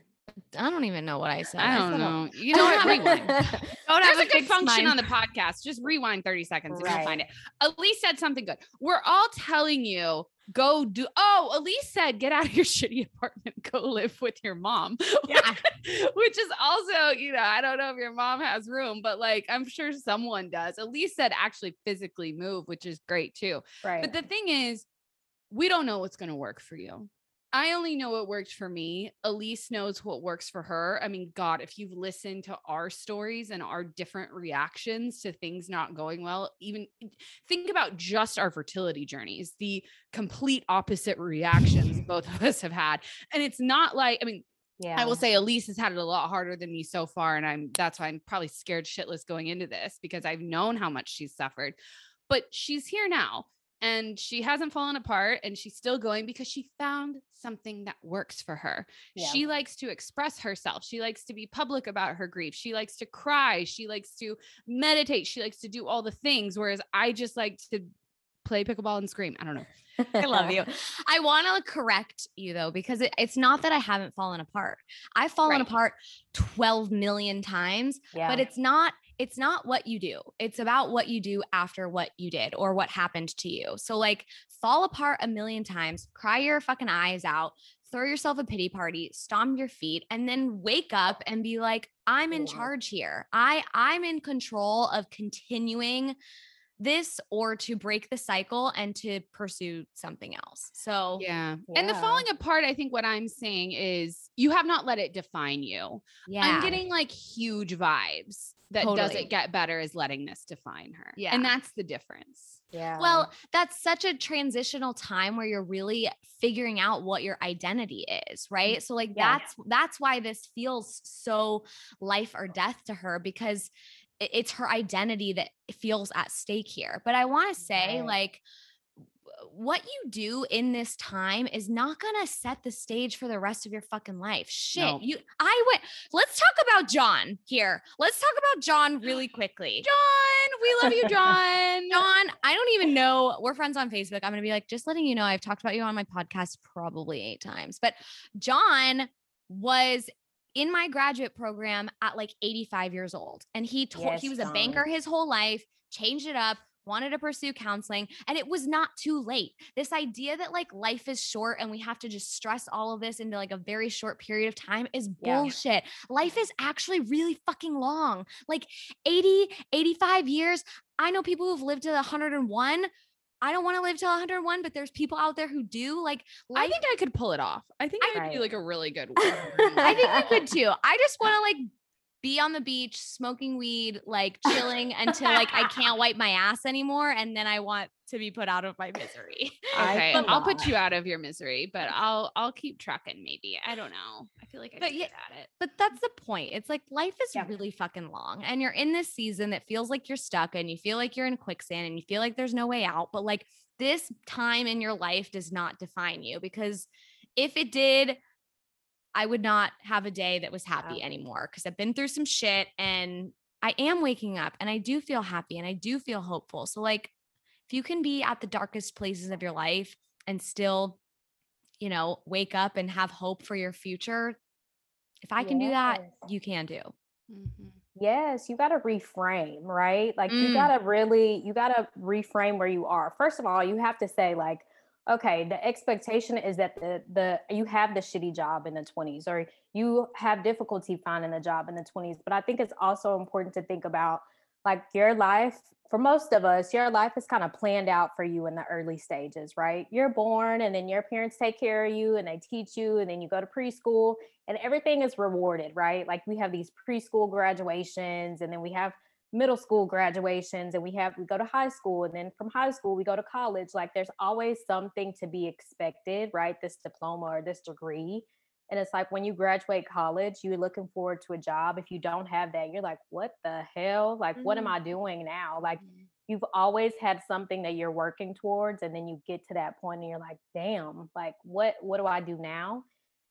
I don't even know what I said. I don't a- know. You know what? Rewind. Don't There's have a good function mind. on the podcast. Just rewind 30 seconds and you'll find it. Elise said something good. We're all telling you go do oh, Elise said get out of your shitty apartment, go live with your mom. Yeah. Which is also, you know, I don't know if your mom has room, but like I'm sure someone does. Elise said actually physically move, which is great too. right. But the thing is, we don't know what's going to work for you. I only know what worked for me. Elise knows what works for her. I mean, God, if you've listened to our stories and our different reactions to things not going well, even think about just our fertility journeys, the complete opposite reactions both of us have had. And it's not like, I mean, yeah. I will say Elise has had it a lot harder than me so far. And I'm that's why I'm probably scared shitless going into this because I've known how much she's suffered. But she's here now and she hasn't fallen apart and she's still going because she found something that works for her. Yeah. She likes to express herself. She likes to be public about her grief. She likes to cry. She likes to meditate. She likes to do all the things. Whereas I just like to play pickleball and scream. I don't know. I love you. I want to correct you though, because it, it's not that I haven't fallen apart. I've fallen Right. apart 12 million times, yeah. but it's not it's not what you do. It's about what you do after what you did or what happened to you. So like fall apart a million times, cry your fucking eyes out, throw yourself a pity party, stomp your feet and then wake up and be like I'm in charge here. I I'm in control of continuing this or to break the cycle and to pursue something else. So Yeah. And the falling apart, I think what I'm saying is you have not let it define you. yeah. I'm getting like huge vibes that doesn't get better is letting this define her. Yeah. And that's the difference. yeah. Well, that's such a transitional time where you're really figuring out what your identity is, mm, right? So like Yeah. that's that's why this feels so life or death to her because it's her identity that feels at stake here. But I want to say Right. like what you do in this time is not going to set the stage for the rest of your fucking life. Shit. No. You I went Let's talk about John here. Let's talk about John really quickly. John, we love you, John. John, I don't even know. We're friends on Facebook. I'm going to be like, just letting you know, I've talked about you on my podcast probably eight times. But John was in my graduate program at like 85 years old. And he told he Yes, was a banker his whole life, changed it up, wanted to pursue counseling, and it was not too late. This idea that like life is short and we have to just stress all of this into like a very short period of time is Yeah. bullshit. Life is actually really fucking long. Like 80, 85 years. I know people who've lived to 101. I don't want to live till 101, but there's people out there who do. Like, I think I could pull it off. I think I, would be like a really good one. I think I could too. I just want to like be on the beach smoking weed, like chilling until like I can't wipe my ass anymore, and then I want to be put out of my misery. I Okay, feel I'll put you out of your misery, but I'll I'll keep trucking. Maybe I don't know. I feel like I But could yeah- at it. But that's the point. It's like life is Yeah. really fucking long, and you're in this season that feels like you're stuck, and you feel like you're in quicksand, and you feel like there's no way out. But like this time in your life does not define you because if it did, I would not have a day that was happy Yeah. anymore because I've been through some shit and I am waking up and I do feel happy and I do feel hopeful. So, like, if you can be at the darkest places of your life and still, you know, wake up and have hope for your future, if I can do that, you can do. Mm-hmm. Yes, you got to reframe, right? Like you Mm. got to really, you got to reframe where you are. First of all, you have to say like, okay, the expectation is that the the you have the shitty job in the 20s or you have difficulty finding a job in the 20s, but I think it's also important to think about like your life for most of us, your life is kind of planned out for you in the early stages, right? You're born and then your parents take care of you and they teach you and then you go to preschool and everything is rewarded, right? Like we have these preschool graduations and then we have middle school graduations and we have we go to high school and then from high school we go to college like there's always something to be expected right this diploma or this degree. And it's like when you graduate college you're looking forward to a job. If you don't have that you're like what the hell? Like what am Mhm. i doing now? Like you've always had something that you're working towards and then you get to that point and you're like damn like what what do i do now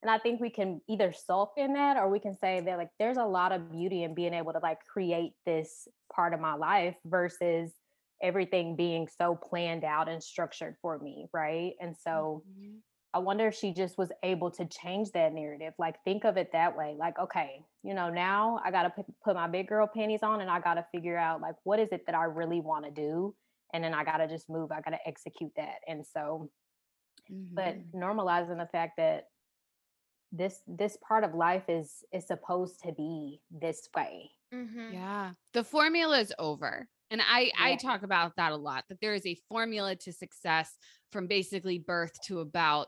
and i think we can either sulk in that or we can say that like there's a lot of beauty in being able to like create this part of my life versus everything being so planned out and structured for me right and so Mhm. I wonder if she just was able to change that narrative. Like, think of it that way. Like, okay, you know, now I got to put, put my big girl panties on and I got to figure out, like, what is it that I really want to do? And then I got to just move, I got to execute that. And so, mm-hmm. but normalizing the fact that this this part of life is is supposed to be this way mm-hmm. yeah the formula is over and i yeah. i talk about that a lot that there is a formula to success from basically birth to about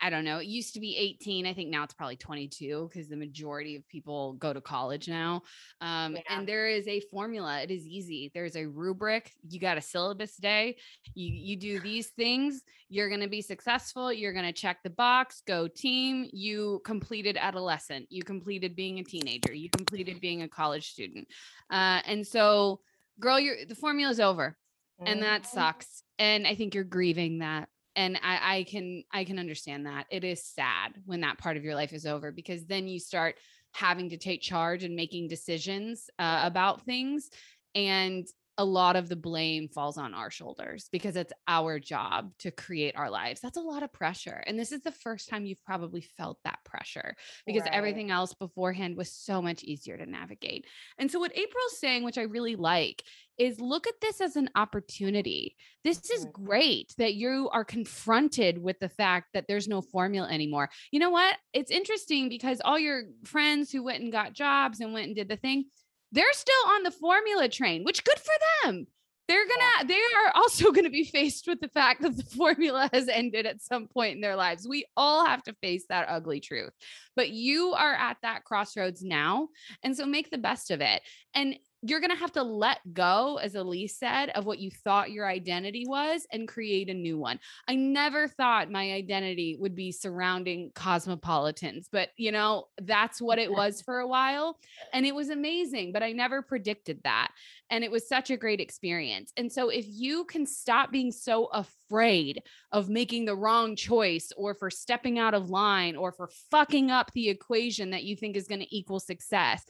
I don't know. It used to be 18. I think now it's probably 22 because the majority of people go to college now. Um, yeah. And there is a formula. It is easy. There's a rubric. You got a syllabus day. You you do these things. You're going to be successful. You're going to check the box. Go team. You completed adolescent. You completed being a teenager. You completed being a college student. Uh, and so, girl, your the formula is over, and that mm-hmm. sucks. And I think you're grieving that and I, I can i can understand that it is sad when that part of your life is over because then you start having to take charge and making decisions uh, about things and a lot of the blame falls on our shoulders because it's our job to create our lives. That's a lot of pressure. And this is the first time you've probably felt that pressure because right. everything else beforehand was so much easier to navigate. And so, what April's saying, which I really like, is look at this as an opportunity. This is great that you are confronted with the fact that there's no formula anymore. You know what? It's interesting because all your friends who went and got jobs and went and did the thing, they're still on the formula train, which good for them. They're gonna, they are also gonna be faced with the fact that the formula has ended at some point in their lives. We all have to face that ugly truth. But you are at that crossroads now. And so make the best of it. And you're going to have to let go, as Elise said, of what you thought your identity was and create a new one. I never thought my identity would be surrounding cosmopolitans, but you know, that's what it was for a while. And it was amazing, but I never predicted that. And it was such a great experience. And so, if you can stop being so afraid of making the wrong choice or for stepping out of line or for fucking up the equation that you think is going to equal success,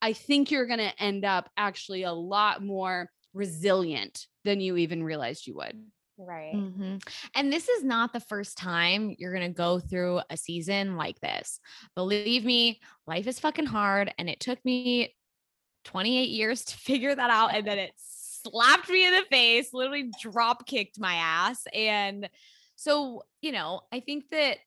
I think you're going to end up actually a lot more resilient than you even realized you would. Right. Mm-hmm. And this is not the first time you're going to go through a season like this. Believe me, life is fucking hard. And it took me 28 years to figure that out. And then it slapped me in the face, literally drop kicked my ass. And so, you know, I think that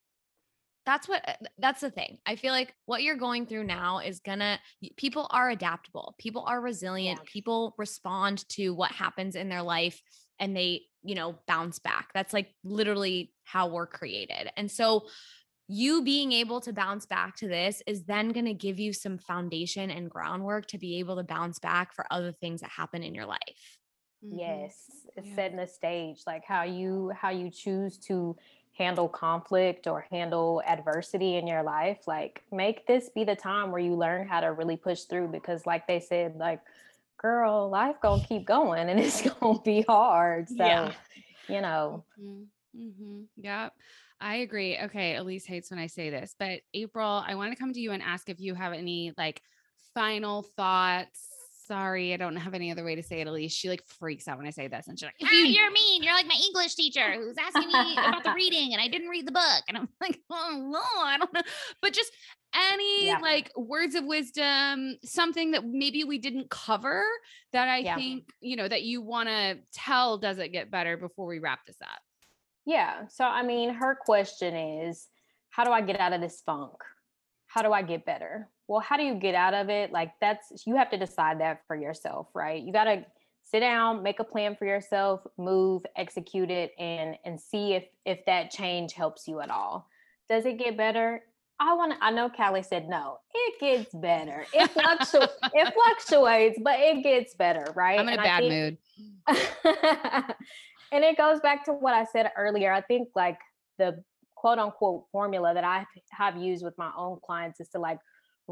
that's what uh, that's the thing. I feel like what you're going through now is gonna people are adaptable. People are resilient. Yeah. People respond to what happens in their life and they, you know, bounce back. That's like literally how we're created. And so you being able to bounce back to this is then going to give you some foundation and groundwork to be able to bounce back for other things that happen in your life. Mm-hmm. Yes, it's yeah. setting the stage like how you how you choose to handle conflict or handle adversity in your life like make this be the time where you learn how to really push through because like they said like girl life gonna keep going and it's gonna be hard so yeah. you know mm-hmm. Mm-hmm. yeah I agree. Okay, Elise hates when I say this, but April, I want to come to you and ask if you have any like final thoughts sorry, I don't have any other way to say it, Elise. She like freaks out when I say this. And she's like, ah, you're mean. You're like my English teacher who's asking me about the reading and I didn't read the book. And I'm like, oh no, I don't know. But just any yeah. like words of wisdom, something that maybe we didn't cover that I yeah. think, you know, that you want to tell does it get better before we wrap this up? Yeah. So, I mean, her question is, how do I get out of this funk? How do I get better? Well how do you get out of it like that's you have to decide that for yourself right you got to sit down make a plan for yourself move execute it and and see if if that change helps you at all does it get better I want to. I know Callie said no. It gets better. It fluctuates. it fluctuates, but it gets better, right? I'm in and a bad think, mood. and it goes back to what I said earlier. I think like the quote unquote formula that I have used with my own clients is to like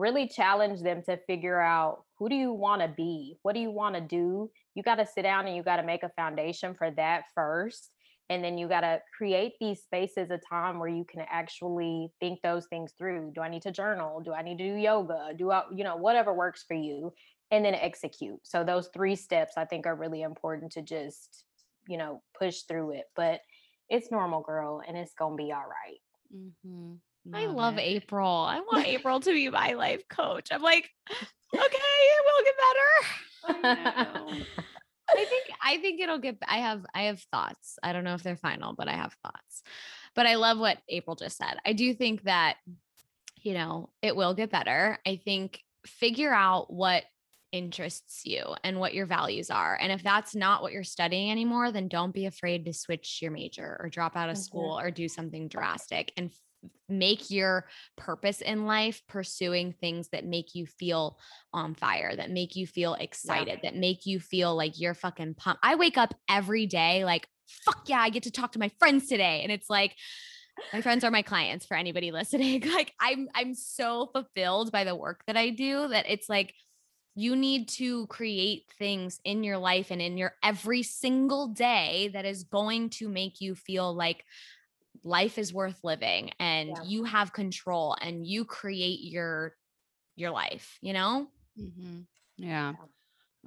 really challenge them to figure out who do you want to be? What do you want to do? You got to sit down and you got to make a foundation for that first. And then you got to create these spaces of time where you can actually think those things through. Do I need to journal? Do I need to do yoga? Do I, you know, whatever works for you? And then execute. So those three steps I think are really important to just, you know, push through it. But it's normal, girl, and it's going to be all right. Mm-hmm. Mhm. I love it. April. I want April to be my life coach. I'm like, okay, it will get better. I know. I think I think it'll get I have I have thoughts. I don't know if they're final, but I have thoughts. But I love what April just said. I do think that you know, it will get better. I think figure out what interests you and what your values are. And if that's not what you're studying anymore, then don't be afraid to switch your major or drop out of Mhm. school or do something drastic and make your purpose in life pursuing things that make you feel on fire, that make you feel excited, that make you feel like you're fucking pumped. I wake up every day like, fuck yeah, I get to talk to my friends today. And it's like, my friends are my clients for anybody listening. Like I'm I'm so fulfilled by the work that I do that it's like you need to create things in your life and in your every single day that is going to make you feel like life is worth living and Yeah. you have control and you create your your life, you know? Mhm. Yeah. Yeah.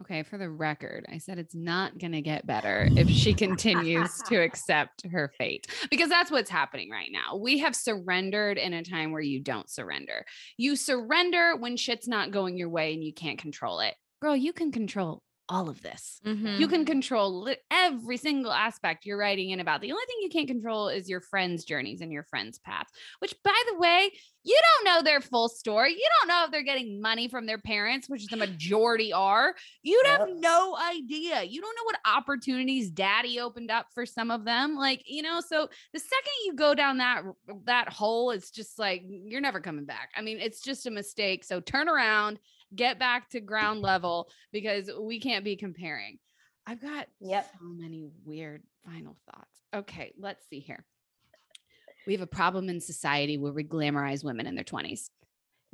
Okay, for the record, I said it's not going to get better if she continues to accept her fate because that's what's happening right now. We have surrendered in a time where you don't surrender. You surrender when shit's not going your way and you can't control it. Girl, you can control all of this. Mm-hmm. You can control li- every single aspect you're writing in about. The only thing you can't control is your friends' journeys and your friends' paths, which, by the way, you don't know their full story. You don't know if they're getting money from their parents, which the majority are. You have no idea. You don't know what opportunities daddy opened up for some of them. Like, you know, so the second you go down that that hole, it's just like you're never coming back. I mean, it's just a mistake. So turn around, get back to ground level because we can't be comparing. I've got Yep. so many weird final thoughts. Okay, let's see here. We have a problem in society where we glamorize women in their 20s.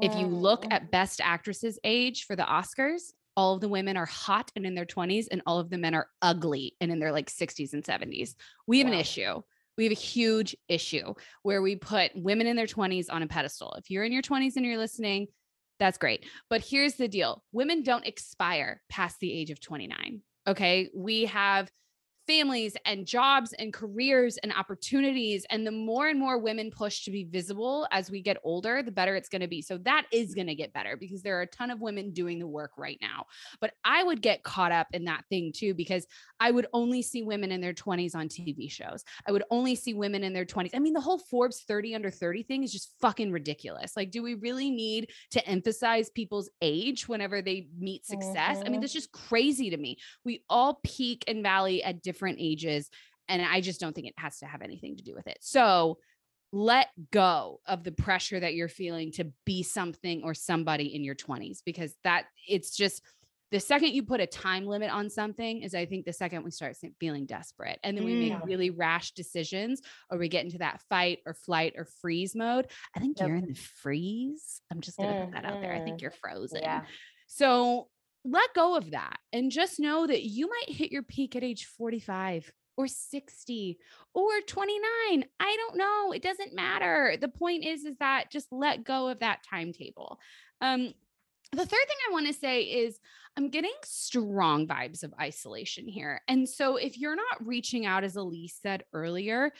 If you look Mm. at best actresses age for the Oscars, all of the women are hot and in their 20s, and all of the men are ugly and in their like 60s and 70s. We have an issue. We have a huge issue where we put women in their 20s on a pedestal. If you're in your 20s and you're listening, that's great. But here's the deal women don't expire past the age of 29. Okay. We have families and jobs and careers and opportunities. And the more and more women push to be visible as we get older, the better it's going to be. So that is going to get better because there are a ton of women doing the work right now. But I would get caught up in that thing too, because I would only see women in their 20s on TV shows. I would only see women in their 20s. I mean, the whole Forbes 30 under 30 thing is just fucking ridiculous. Like, do we really need to emphasize people's age whenever they meet success? I mean, Mhm. that's just crazy to me. We all peak and valley at different ages. And I just don't think it has to have anything to do with it. So let go of the pressure that you're feeling to be something or somebody in your 20s because that it's just the second you put a time limit on something is I think the second we start feeling desperate and then we make Mm. really rash decisions or we get into that fight or flight or freeze mode. I think Yep. you're in the freeze. I'm just going to put that out there. I think Mhm. you're frozen. Yeah. So let go of that and just know that you might hit your peak at age 45 or 60 or 29. I don't know. It doesn't matter. The point is, is that just let go of that timetable. Um, the third thing I want to say is I'm getting strong vibes of isolation here. And so if you're not reaching out, as Elise said earlier,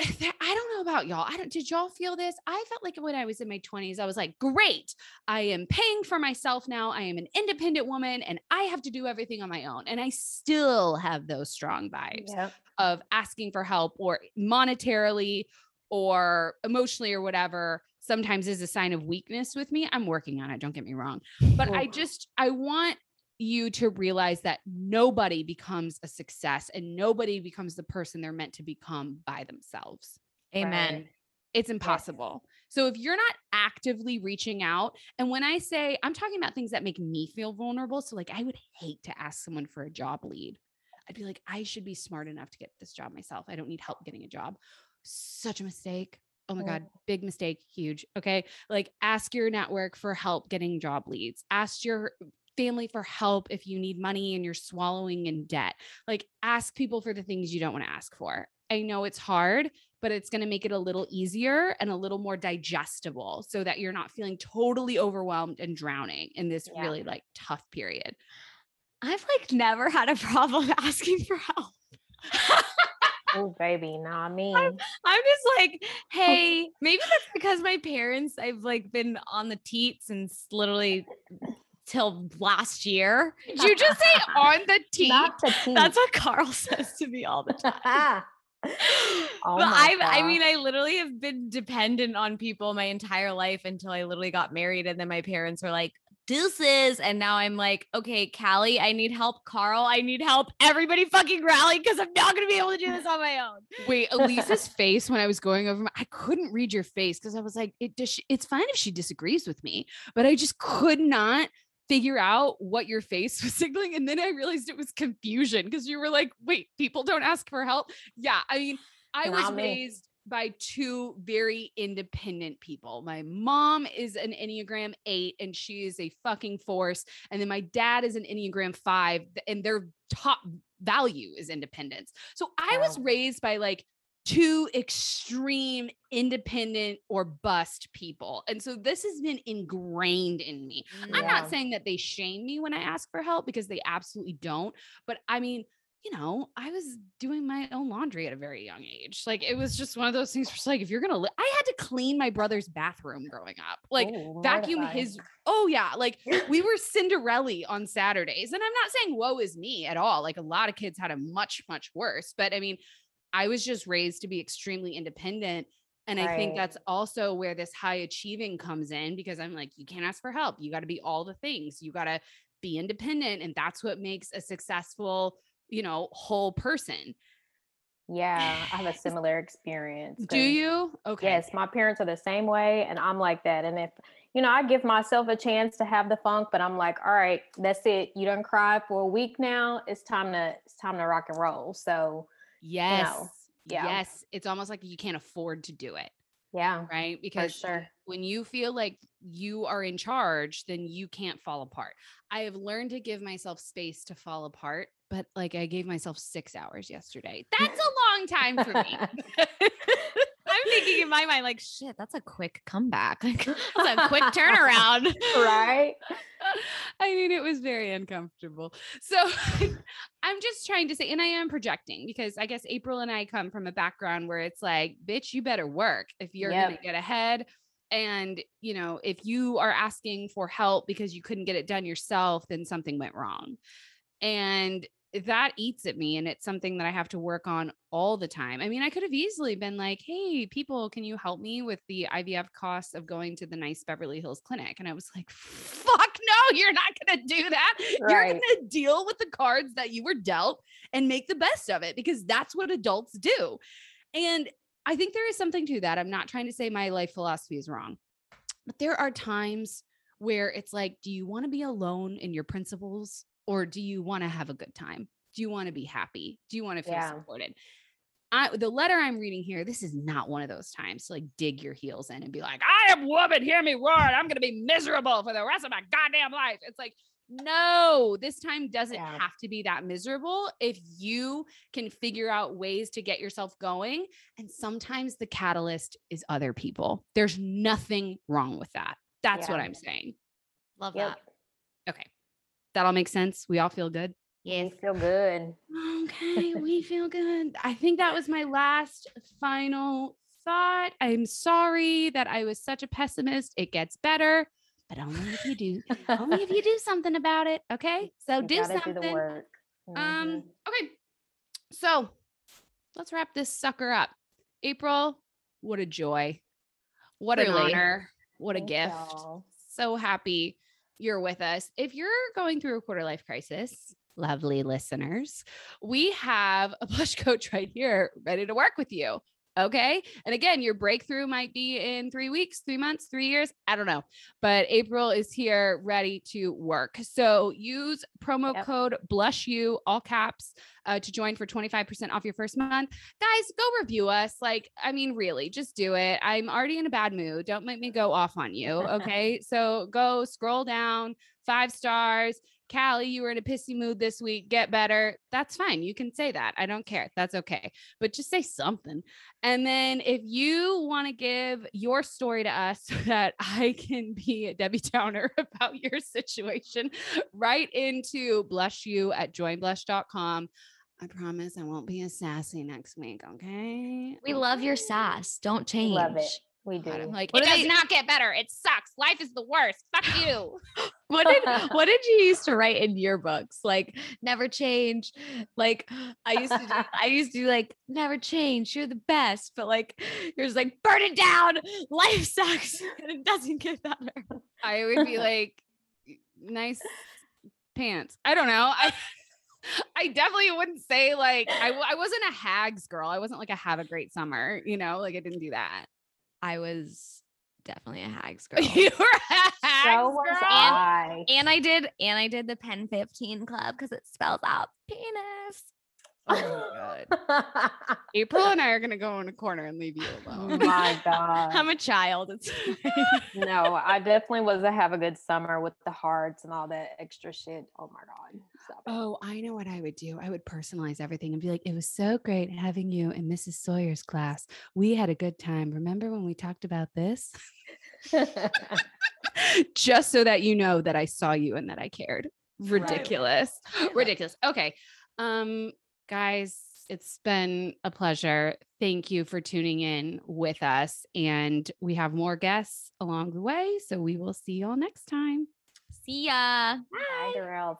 I don't know about y'all. I don't did y'all feel this? I felt like when I was in my 20s, I was like, great. I am paying for myself now. I am an independent woman and I have to do everything on my own. And I still have those strong vibes Yep. of asking for help or monetarily or emotionally or whatever sometimes is a sign of weakness with me. I'm working on it, don't get me wrong. But I just I want you to realize that nobody becomes a success and nobody becomes the person they're meant to become by themselves. Amen. Right. It's impossible. So if you're not actively reaching out, and when I say I'm talking about things that make me feel vulnerable, so like I would hate to ask someone for a job lead. I'd be like, I should be smart enough to get this job myself. I don't need help getting a job. Such a mistake. Oh my God, oh. big mistake, huge. Okay. Like ask your network for help getting job leads. Ask your family for help if you need money and you're swallowing in debt. Like ask people for the things you don't want to ask for. I know it's hard, but it's going to make it a little easier and a little more digestible so that you're not feeling totally overwhelmed and drowning in this Yeah. really like tough period. I've like never had a problem asking for help. Oh, baby, not me. I'm just like, oh. hey, maybe that's because my parents, I've like been on the teat since literally till last year. Did you just say on the teeth? The teeth. That's what Carl says to me all the time. oh but I I mean I literally have been dependent on people my entire life until I literally got married and then my parents were like deuces and now I'm like okay Callie I need help Carl I need help everybody fucking rally because I'm not going to be able to do this on my own. Wait, Elise's face when I was going over, my, I couldn't read your face because I was like, it does. She, it's fine if she disagrees with me, but I just could not figure out what your face was signaling. And then I realized it was confusion because you were like, wait, people don't ask for help. Yeah, I mean, I was raised by two very independent people. My mom is an Enneagram eight and she is a fucking force. And then my dad is an Enneagram five, and their top value is independence. So I was raised by like two extreme independent or bust people. And so this has been ingrained in me. I'm not saying that they shame me when I ask for help because they absolutely don't. But I mean, you know, I was doing my own laundry at a very young age. Like it was just one of those things where it's like, if you're gonna, li- I had to clean my brother's bathroom growing up, like Ooh, vacuum his. Oh yeah, like we were Cinderella on Saturdays, and I'm not saying woe is me at all. Like a lot of kids had it much much worse, but I mean, I was just raised to be extremely independent. And I think that's also where this high achieving comes in because I'm like, you can't ask for help. You got to be all the things. You got to be independent. And that's what makes a successful, you know, whole person. Yeah, I have a similar experience. Do you? Okay. Yes, my parents are the same way, and I'm like that. And if you know, I give myself a chance to have the funk, but I'm like, all right, that's it. You don't cry for a week now. It's time to it's time to rock and roll. So Yes. yeah. Yes. It's almost like you can't afford to do it. yeah, Right. Because sure. when you feel like you are in charge, then you can't fall apart. I have learned to give myself space to fall apart, but like I gave myself six hours yesterday. That's a long time for me. Thinking in my mind like shit that's a quick comeback. Like, that's a quick turnaround. right. I mean, it was very uncomfortable. So I'm just trying to say, and I am projecting because I guess April and I come from a background where it's like, bitch, you better work if you're going to get ahead. And, you know, if you are asking for help because you couldn't get it done yourself, then something went wrong. And that eats at me. And it's something that I have to work on all the time. I mean, I could have easily been like, hey, people, can you help me with the IVF costs of going to the nice Beverly Hills clinic? And I was like, fuck no, you're not going to do that. You're going to deal with the cards that you were dealt and make the best of it because that's what adults do. And I think there is something to that. I'm not trying to say my life philosophy is wrong, but there are times where it's like, do you want to be alone in your principles or do you want to have a good time? Do you want to be happy? Do you want to feel Yeah. supported? I, the letter I'm reading here, this is not one of those times to like dig your heels in and be like, I am woman, hear me roar, I'm going to be miserable for the rest of my goddamn life. It's like, no, this time doesn't Yeah. have to be that miserable if you can figure out ways to get yourself going. And sometimes the catalyst is other people. There's nothing wrong with that. That's what I'm saying. Love Yep. that. Okay. That all makes sense. We all feel good. You feel good. Okay, we feel good. I think that was my last final thought. I'm sorry that I was such a pessimist. It gets better, but only if you do, only if you do something about it. Okay, so You do something. do the work. Um, okay. So let's wrap this sucker up. April, what a joy. What an honor. What a Thank gift. y'all. So happy you're with us. If you're going through a quarter life crisis, lovely listeners, we have a blush coach right here ready to work with you. Okay. And again, your breakthrough might be in three weeks, three months, three years. I don't know. But April is here ready to work. So use promo Yep. code BlushU, all caps, uh, to join for 25% off your first month. Guys, go review us. Like, I mean, really, just do it. I'm already in a bad mood. Don't make me go off on you. Okay. so go scroll down, five stars. Callie, you were in a pissy mood this week. Get better. That's fine. You can say that. I don't care. That's okay. But just say something. And then if you want to give your story to us so that I can be a Debbie Downer about your situation, write into blush you at joinblush.com. I promise I won't be as sassy next week. Okay. We love your sass. Don't change. Love it. We do. God, I'm like, What it does they- not get better. It sucks. Life is the worst. Fuck you. What did what did you used to write in yearbooks? Like never change. Like I used to do, I used to do like never change. You're the best. But like you're just like burn it down. Life sucks. And it doesn't get better. I would be like, nice pants. I don't know. I I definitely wouldn't say like I, I wasn't a hags girl. I wasn't like a have a great summer, you know, like I didn't do that. I was definitely a hags girl. you were a hags so was girl. I. and I did and I did the pen 15 club because it spells out penis. Oh my god. April and I are gonna go in a corner and leave you oh alone. my god. I'm a child. It's no, I definitely was a have a good summer with the hearts and all that extra shit. Oh my god. Stop. Oh, I know what I would do. I would personalize everything and be like, it was so great having you in Mrs. Sawyer's class. We had a good time. Remember when we talked about this? Just so that you know that I saw you and that I cared. Ridiculous. Ridiculous. Okay. Um, guys, it's been a pleasure. Thank you for tuning in with us. And we have more guests along the way. So we will see you all next time. See ya. Bye, girls.